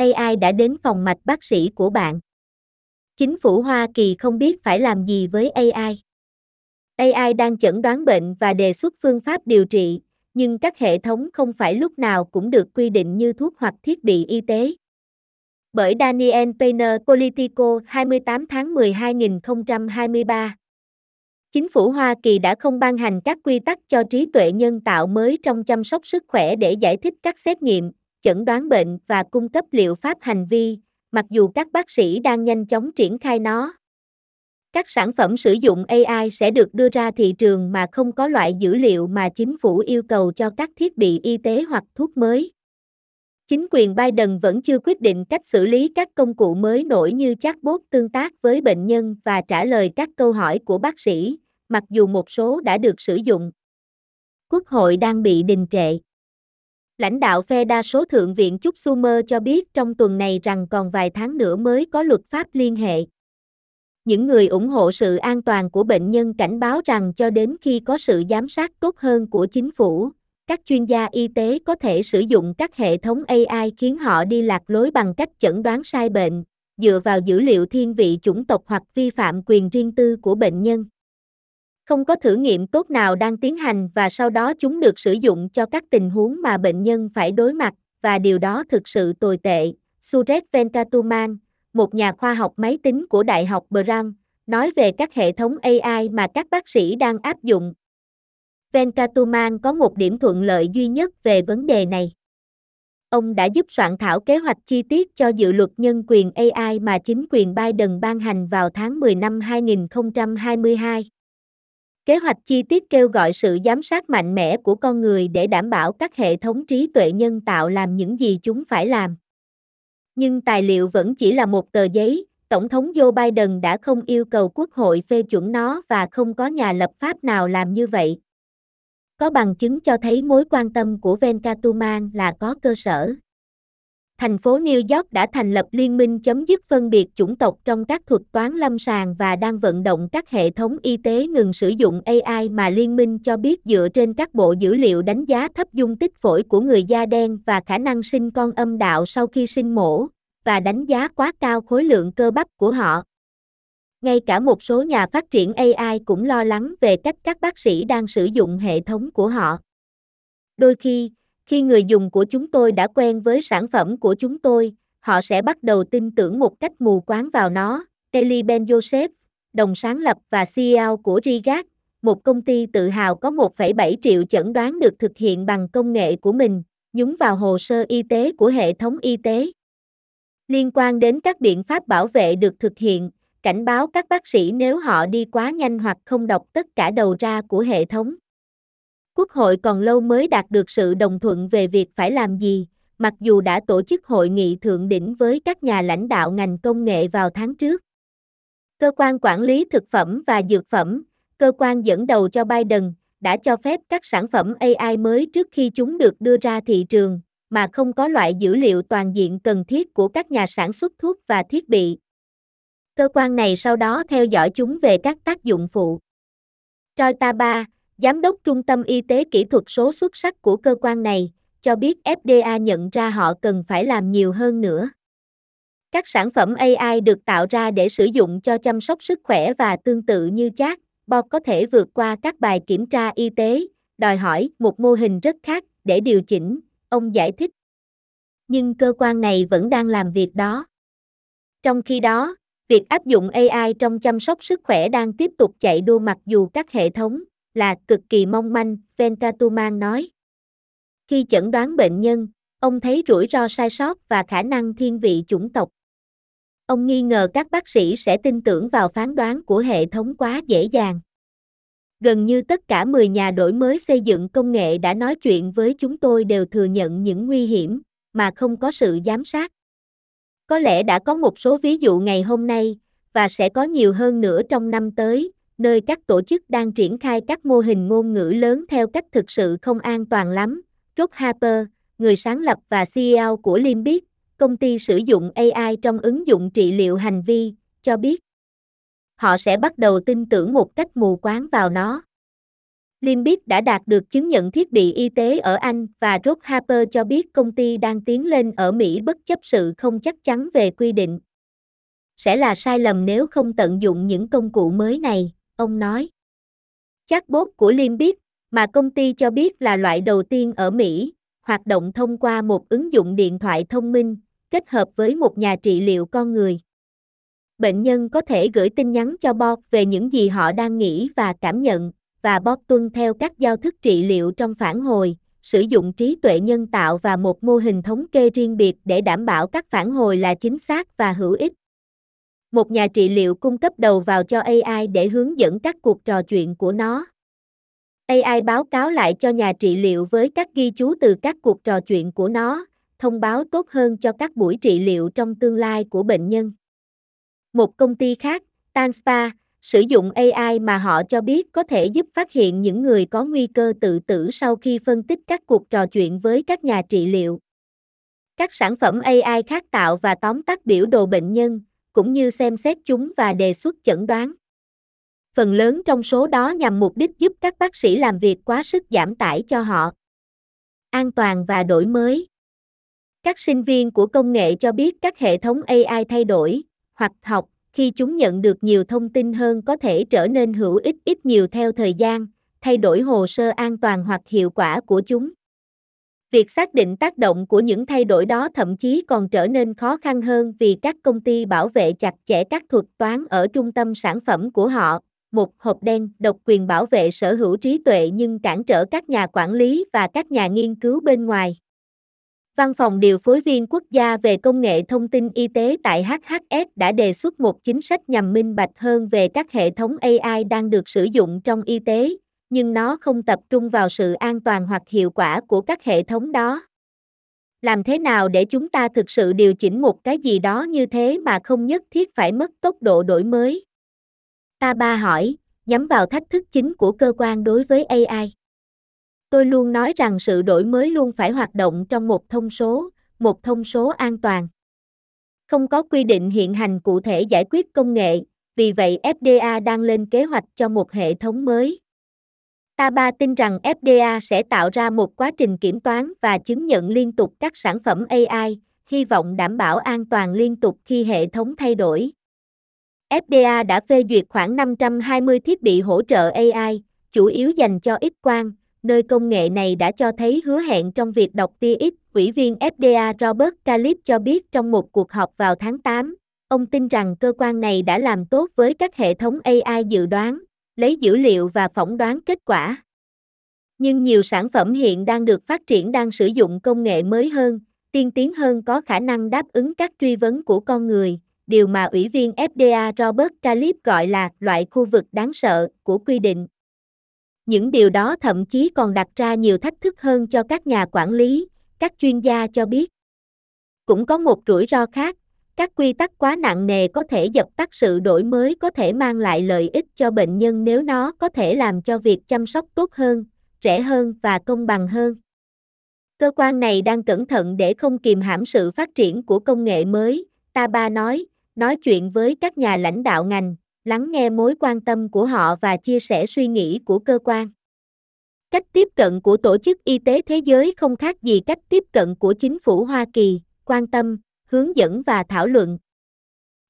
AI đã đến phòng mạch bác sĩ của bạn. Chính phủ Hoa Kỳ không biết phải làm gì với AI. AI đang chẩn đoán bệnh và đề xuất phương pháp điều trị, nhưng các hệ thống không phải lúc nào cũng được quy định như thuốc hoặc thiết bị y tế. Bởi Daniel Painter Politico 28 tháng 10 2023 Chính phủ Hoa Kỳ đã không ban hành các quy tắc cho trí tuệ nhân tạo mới trong chăm sóc sức khỏe để giải thích các xét nghiệm, chẩn đoán bệnh và cung cấp liệu pháp hành vi, mặc dù các bác sĩ đang nhanh chóng triển khai nó. Các sản phẩm sử dụng AI sẽ được đưa ra thị trường mà không có loại dữ liệu mà chính phủ yêu cầu cho các thiết bị y tế hoặc thuốc mới. Chính quyền Biden vẫn chưa quyết định cách xử lý các công cụ mới nổi như chatbot tương tác với bệnh nhân và trả lời các câu hỏi của bác sĩ, mặc dù một số đã được sử dụng. Quốc hội đang bị đình trệ. Lãnh đạo phe đa số Thượng viện Chúc Sumer cho biết trong tuần này rằng còn vài tháng nữa mới có luật pháp liên hệ. Những người ủng hộ sự an toàn của bệnh nhân cảnh báo rằng cho đến khi có sự giám sát tốt hơn của chính phủ, các chuyên gia y tế có thể sử dụng các hệ thống AI khiến họ đi lạc lối bằng cách chẩn đoán sai bệnh, dựa vào dữ liệu thiên vị chủng tộc hoặc vi phạm quyền riêng tư của bệnh nhân. Không có thử nghiệm tốt nào đang tiến hành và sau đó chúng được sử dụng cho các tình huống mà bệnh nhân phải đối mặt, và điều đó thực sự tồi tệ. Suresh Venkatuman, một nhà khoa học máy tính của Đại học Brown, nói về các hệ thống AI mà các bác sĩ đang áp dụng. Venkatuman có một điểm thuận lợi duy nhất về vấn đề này. Ông đã giúp soạn thảo kế hoạch chi tiết cho dự luật nhân quyền AI mà chính quyền Biden ban hành vào tháng 10 năm 2022. Kế hoạch chi tiết kêu gọi sự giám sát mạnh mẽ của con người để đảm bảo các hệ thống trí tuệ nhân tạo làm những gì chúng phải làm. Nhưng tài liệu vẫn chỉ là một tờ giấy, Tổng thống Joe Biden đã không yêu cầu Quốc hội phê chuẩn nó và không có nhà lập pháp nào làm như vậy. Có bằng chứng cho thấy mối quan tâm của Venkatuman là có cơ sở thành phố New York đã thành lập liên minh chấm dứt phân biệt chủng tộc trong các thuật toán lâm sàng và đang vận động các hệ thống y tế ngừng sử dụng AI mà liên minh cho biết dựa trên các bộ dữ liệu đánh giá thấp dung tích phổi của người da đen và khả năng sinh con âm đạo sau khi sinh mổ, và đánh giá quá cao khối lượng cơ bắp của họ. Ngay cả một số nhà phát triển AI cũng lo lắng về cách các bác sĩ đang sử dụng hệ thống của họ. Đôi khi, khi người dùng của chúng tôi đã quen với sản phẩm của chúng tôi, họ sẽ bắt đầu tin tưởng một cách mù quáng vào nó. Kelly Ben Joseph, đồng sáng lập và CEO của Rigat, một công ty tự hào có 1,7 triệu chẩn đoán được thực hiện bằng công nghệ của mình, nhúng vào hồ sơ y tế của hệ thống y tế. Liên quan đến các biện pháp bảo vệ được thực hiện, cảnh báo các bác sĩ nếu họ đi quá nhanh hoặc không đọc tất cả đầu ra của hệ thống. Quốc hội còn lâu mới đạt được sự đồng thuận về việc phải làm gì, mặc dù đã tổ chức hội nghị thượng đỉnh với các nhà lãnh đạo ngành công nghệ vào tháng trước. Cơ quan quản lý thực phẩm và dược phẩm, cơ quan dẫn đầu cho Biden, đã cho phép các sản phẩm AI mới trước khi chúng được đưa ra thị trường, mà không có loại dữ liệu toàn diện cần thiết của các nhà sản xuất thuốc và thiết bị. Cơ quan này sau đó theo dõi chúng về các tác dụng phụ. Roi ta 3, Giám đốc Trung tâm Y tế Kỹ thuật số xuất sắc của cơ quan này, cho biết FDA nhận ra họ cần phải làm nhiều hơn nữa. Các sản phẩm AI được tạo ra để sử dụng cho chăm sóc sức khỏe và tương tự như chat, bot có thể vượt qua các bài kiểm tra y tế, đòi hỏi một mô hình rất khác để điều chỉnh, ông giải thích. Nhưng cơ quan này vẫn đang làm việc đó. Trong khi đó, việc áp dụng AI trong chăm sóc sức khỏe đang tiếp tục chạy đua mặc dù các hệ thống là cực kỳ mong manh, Venkatuman nói. Khi chẩn đoán bệnh nhân, ông thấy rủi ro sai sót và khả năng thiên vị chủng tộc. Ông nghi ngờ các bác sĩ sẽ tin tưởng vào phán đoán của hệ thống quá dễ dàng. Gần như tất cả 10 nhà đổi mới xây dựng công nghệ đã nói chuyện với chúng tôi đều thừa nhận những nguy hiểm mà không có sự giám sát. Có lẽ đã có một số ví dụ ngày hôm nay và sẽ có nhiều hơn nữa trong năm tới, nơi các tổ chức đang triển khai các mô hình ngôn ngữ lớn theo cách thực sự không an toàn lắm. Rob Harper, người sáng lập và CEO của Limbic, công ty sử dụng AI trong ứng dụng trị liệu hành vi, cho biết họ sẽ bắt đầu tin tưởng một cách mù quáng vào nó. Limbic đã đạt được chứng nhận thiết bị y tế ở Anh và Rod Harper cho biết công ty đang tiến lên ở Mỹ bất chấp sự không chắc chắn về quy định. Sẽ là sai lầm nếu không tận dụng những công cụ mới này, ông nói. Chatbot của Limbic, mà công ty cho biết là loại đầu tiên ở Mỹ, hoạt động thông qua một ứng dụng điện thoại thông minh, kết hợp với một nhà trị liệu con người. Bệnh nhân có thể gửi tin nhắn cho bot về những gì họ đang nghĩ và cảm nhận, và bot tuân theo các giao thức trị liệu trong phản hồi, sử dụng trí tuệ nhân tạo và một mô hình thống kê riêng biệt để đảm bảo các phản hồi là chính xác và hữu ích. Một nhà trị liệu cung cấp đầu vào cho AI để hướng dẫn các cuộc trò chuyện của nó. AI báo cáo lại cho nhà trị liệu với các ghi chú từ các cuộc trò chuyện của nó, thông báo tốt hơn cho các buổi trị liệu trong tương lai của bệnh nhân. Một công ty khác, Tanspa, sử dụng AI mà họ cho biết có thể giúp phát hiện những người có nguy cơ tự tử sau khi phân tích các cuộc trò chuyện với các nhà trị liệu. Các sản phẩm AI khác tạo và tóm tắt biểu đồ bệnh nhân, cũng như xem xét chúng và đề xuất chẩn đoán. Phần lớn trong số đó nhằm mục đích giúp các bác sĩ làm việc quá sức giảm tải cho họ. An toàn và đổi mới. Các sinh viên của công nghệ cho biết các hệ thống AI thay đổi hoặc học khi chúng nhận được nhiều thông tin hơn có thể trở nên hữu ích ít nhiều theo thời gian, thay đổi hồ sơ an toàn hoặc hiệu quả của chúng. Việc xác định tác động của những thay đổi đó thậm chí còn trở nên khó khăn hơn vì các công ty bảo vệ chặt chẽ các thuật toán ở trung tâm sản phẩm của họ. Một hộp đen độc quyền bảo vệ sở hữu trí tuệ nhưng cản trở các nhà quản lý và các nhà nghiên cứu bên ngoài. Văn phòng điều phối viên quốc gia về công nghệ thông tin y tế tại HHS đã đề xuất một chính sách nhằm minh bạch hơn về các hệ thống AI đang được sử dụng trong y tế, nhưng nó không tập trung vào sự an toàn hoặc hiệu quả của các hệ thống đó. Làm thế nào để chúng ta thực sự điều chỉnh một cái gì đó như thế mà không nhất thiết phải mất tốc độ đổi mới? Ta ba hỏi, nhắm vào thách thức chính của cơ quan đối với AI. Tôi luôn nói rằng sự đổi mới luôn phải hoạt động trong một thông số, một thông số an toàn. Không có quy định hiện hành cụ thể giải quyết công nghệ, vì vậy FDA đang lên kế hoạch cho một hệ thống mới. Taba tin rằng FDA sẽ tạo ra một quá trình kiểm toán và chứng nhận liên tục các sản phẩm AI, hy vọng đảm bảo an toàn liên tục khi hệ thống thay đổi. FDA đã phê duyệt khoảng 520 thiết bị hỗ trợ AI, chủ yếu dành cho X quang, nơi công nghệ này đã cho thấy hứa hẹn trong việc đọc tia X. Ủy viên FDA Robert Califf cho biết trong một cuộc họp vào tháng 8, ông tin rằng cơ quan này đã làm tốt với các hệ thống AI dự đoán, lấy dữ liệu và phỏng đoán kết quả. Nhưng nhiều sản phẩm hiện đang được phát triển đang sử dụng công nghệ mới hơn, tiên tiến hơn có khả năng đáp ứng các truy vấn của con người, điều mà Ủy viên FDA Robert Califf gọi là loại khu vực đáng sợ của quy định. Những điều đó thậm chí còn đặt ra nhiều thách thức hơn cho các nhà quản lý, các chuyên gia cho biết. Cũng có một rủi ro khác, các quy tắc quá nặng nề có thể dập tắt sự đổi mới có thể mang lại lợi ích cho bệnh nhân nếu nó có thể làm cho việc chăm sóc tốt hơn, rẻ hơn và công bằng hơn. Cơ quan này đang cẩn thận để không kìm hãm sự phát triển của công nghệ mới, Taba nói, nói chuyện với các nhà lãnh đạo ngành, lắng nghe mối quan tâm của họ và chia sẻ suy nghĩ của cơ quan. Cách tiếp cận của Tổ chức Y tế Thế giới không khác gì cách tiếp cận của chính phủ Hoa Kỳ, quan tâm, hướng dẫn và thảo luận.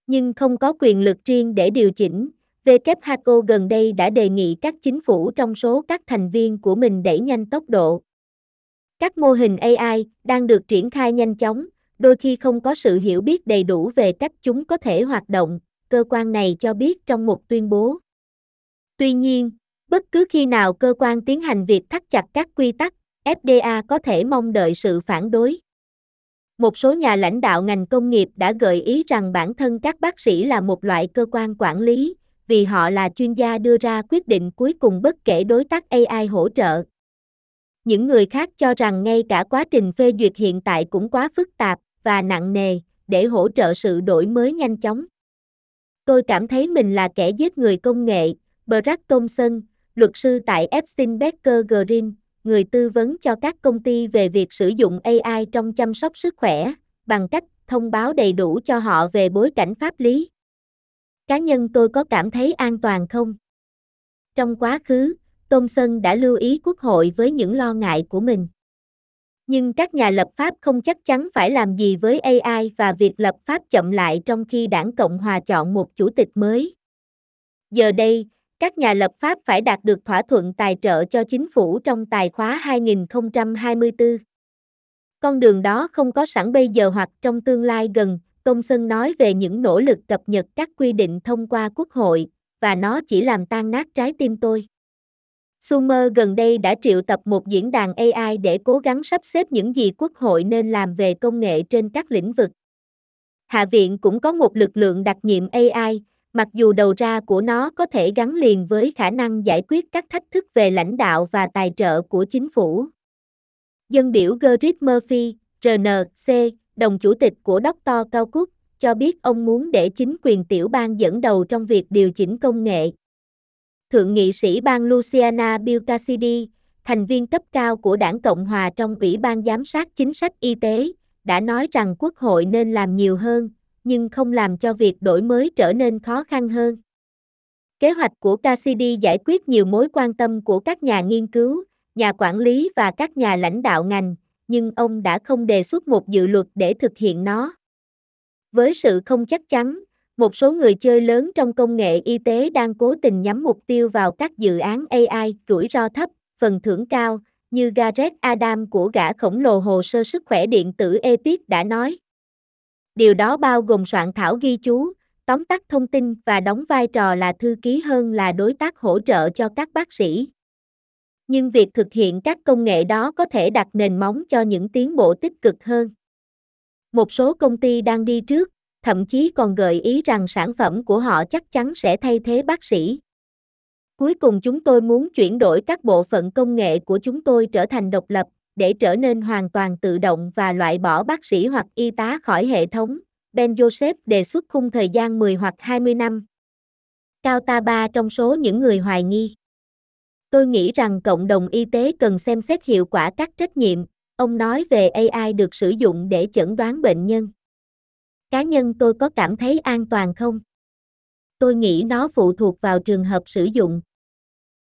Nhưng không có quyền lực riêng để điều chỉnh, WHO gần đây đã đề nghị các chính phủ trong số các thành viên của mình đẩy nhanh tốc độ. Các mô hình AI đang được triển khai nhanh chóng, đôi khi không có sự hiểu biết đầy đủ về cách chúng có thể hoạt động, cơ quan này cho biết trong một tuyên bố. Tuy nhiên, bất cứ khi nào cơ quan tiến hành việc thắt chặt các quy tắc, FDA có thể mong đợi sự phản đối. Một số nhà lãnh đạo ngành công nghiệp đã gợi ý rằng bản thân các bác sĩ là một loại cơ quan quản lý, vì họ là chuyên gia đưa ra quyết định cuối cùng bất kể đối tác AI hỗ trợ. Những người khác cho rằng ngay cả quá trình phê duyệt hiện tại cũng quá phức tạp và nặng nề để hỗ trợ sự đổi mới nhanh chóng. Tôi cảm thấy mình là kẻ giết người công nghệ, Brad Thompson, luật sư tại Epstein Becker Green, người tư vấn cho các công ty về việc sử dụng AI trong chăm sóc sức khỏe, bằng cách thông báo đầy đủ cho họ về bối cảnh pháp lý. Cá nhân tôi có cảm thấy an toàn không? Trong quá khứ, Thomson đã lưu ý Quốc hội với những lo ngại của mình. Nhưng các nhà lập pháp không chắc chắn phải làm gì với AI và việc lập pháp chậm lại trong khi đảng Cộng hòa chọn một chủ tịch mới. Giờ đây, các nhà lập pháp phải đạt được thỏa thuận tài trợ cho chính phủ trong tài khóa 2024. Con đường đó không có sẵn bây giờ hoặc trong tương lai gần, Công Sơn nói về những nỗ lực cập nhật các quy định thông qua Quốc hội, và nó chỉ làm tan nát trái tim tôi. Sumer gần đây đã triệu tập một diễn đàn AI để cố gắng sắp xếp những gì Quốc hội nên làm về công nghệ trên các lĩnh vực. Hạ viện cũng có một lực lượng đặc nhiệm AI, mặc dù đầu ra của nó có thể gắn liền với khả năng giải quyết các thách thức về lãnh đạo và tài trợ của chính phủ. Dân biểu Gerrit Murphy, RNC, đồng chủ tịch của Dr. Cao Cúc, cho biết ông muốn để chính quyền tiểu bang dẫn đầu trong việc điều chỉnh công nghệ. Thượng nghị sĩ bang Louisiana Bill Cassidy, thành viên cấp cao của đảng Cộng hòa trong Ủy ban giám sát chính sách y tế, đã nói rằng quốc hội nên làm nhiều hơn, nhưng không làm cho việc đổi mới trở nên khó khăn hơn. Kế hoạch của Cassidy giải quyết nhiều mối quan tâm của các nhà nghiên cứu, nhà quản lý và các nhà lãnh đạo ngành, nhưng ông đã không đề xuất một dự luật để thực hiện nó. Với sự không chắc chắn, một số người chơi lớn trong công nghệ y tế đang cố tình nhắm mục tiêu vào các dự án AI rủi ro thấp, phần thưởng cao, như Gareth Adam của gã khổng lồ hồ sơ sức khỏe điện tử Epic đã nói. Điều đó bao gồm soạn thảo ghi chú, tóm tắt thông tin và đóng vai trò là thư ký hơn là đối tác hỗ trợ cho các bác sĩ. Nhưng việc thực hiện các công nghệ đó có thể đặt nền móng cho những tiến bộ tích cực hơn. Một số công ty đang đi trước, thậm chí còn gợi ý rằng sản phẩm của họ chắc chắn sẽ thay thế bác sĩ. Cuối cùng chúng tôi muốn chuyển đổi các bộ phận công nghệ của chúng tôi trở thành độc lập, để trở nên hoàn toàn tự động và loại bỏ bác sĩ hoặc y tá khỏi hệ thống. Ben Joseph đề xuất khung thời gian 10 hoặc 20 năm. Cao ta ba trong số những người hoài nghi. Tôi nghĩ rằng cộng đồng y tế cần xem xét hiệu quả các trách nhiệm, ông nói về AI được sử dụng để chẩn đoán bệnh nhân. Cá nhân tôi có cảm thấy an toàn không? Tôi nghĩ nó phụ thuộc vào trường hợp sử dụng,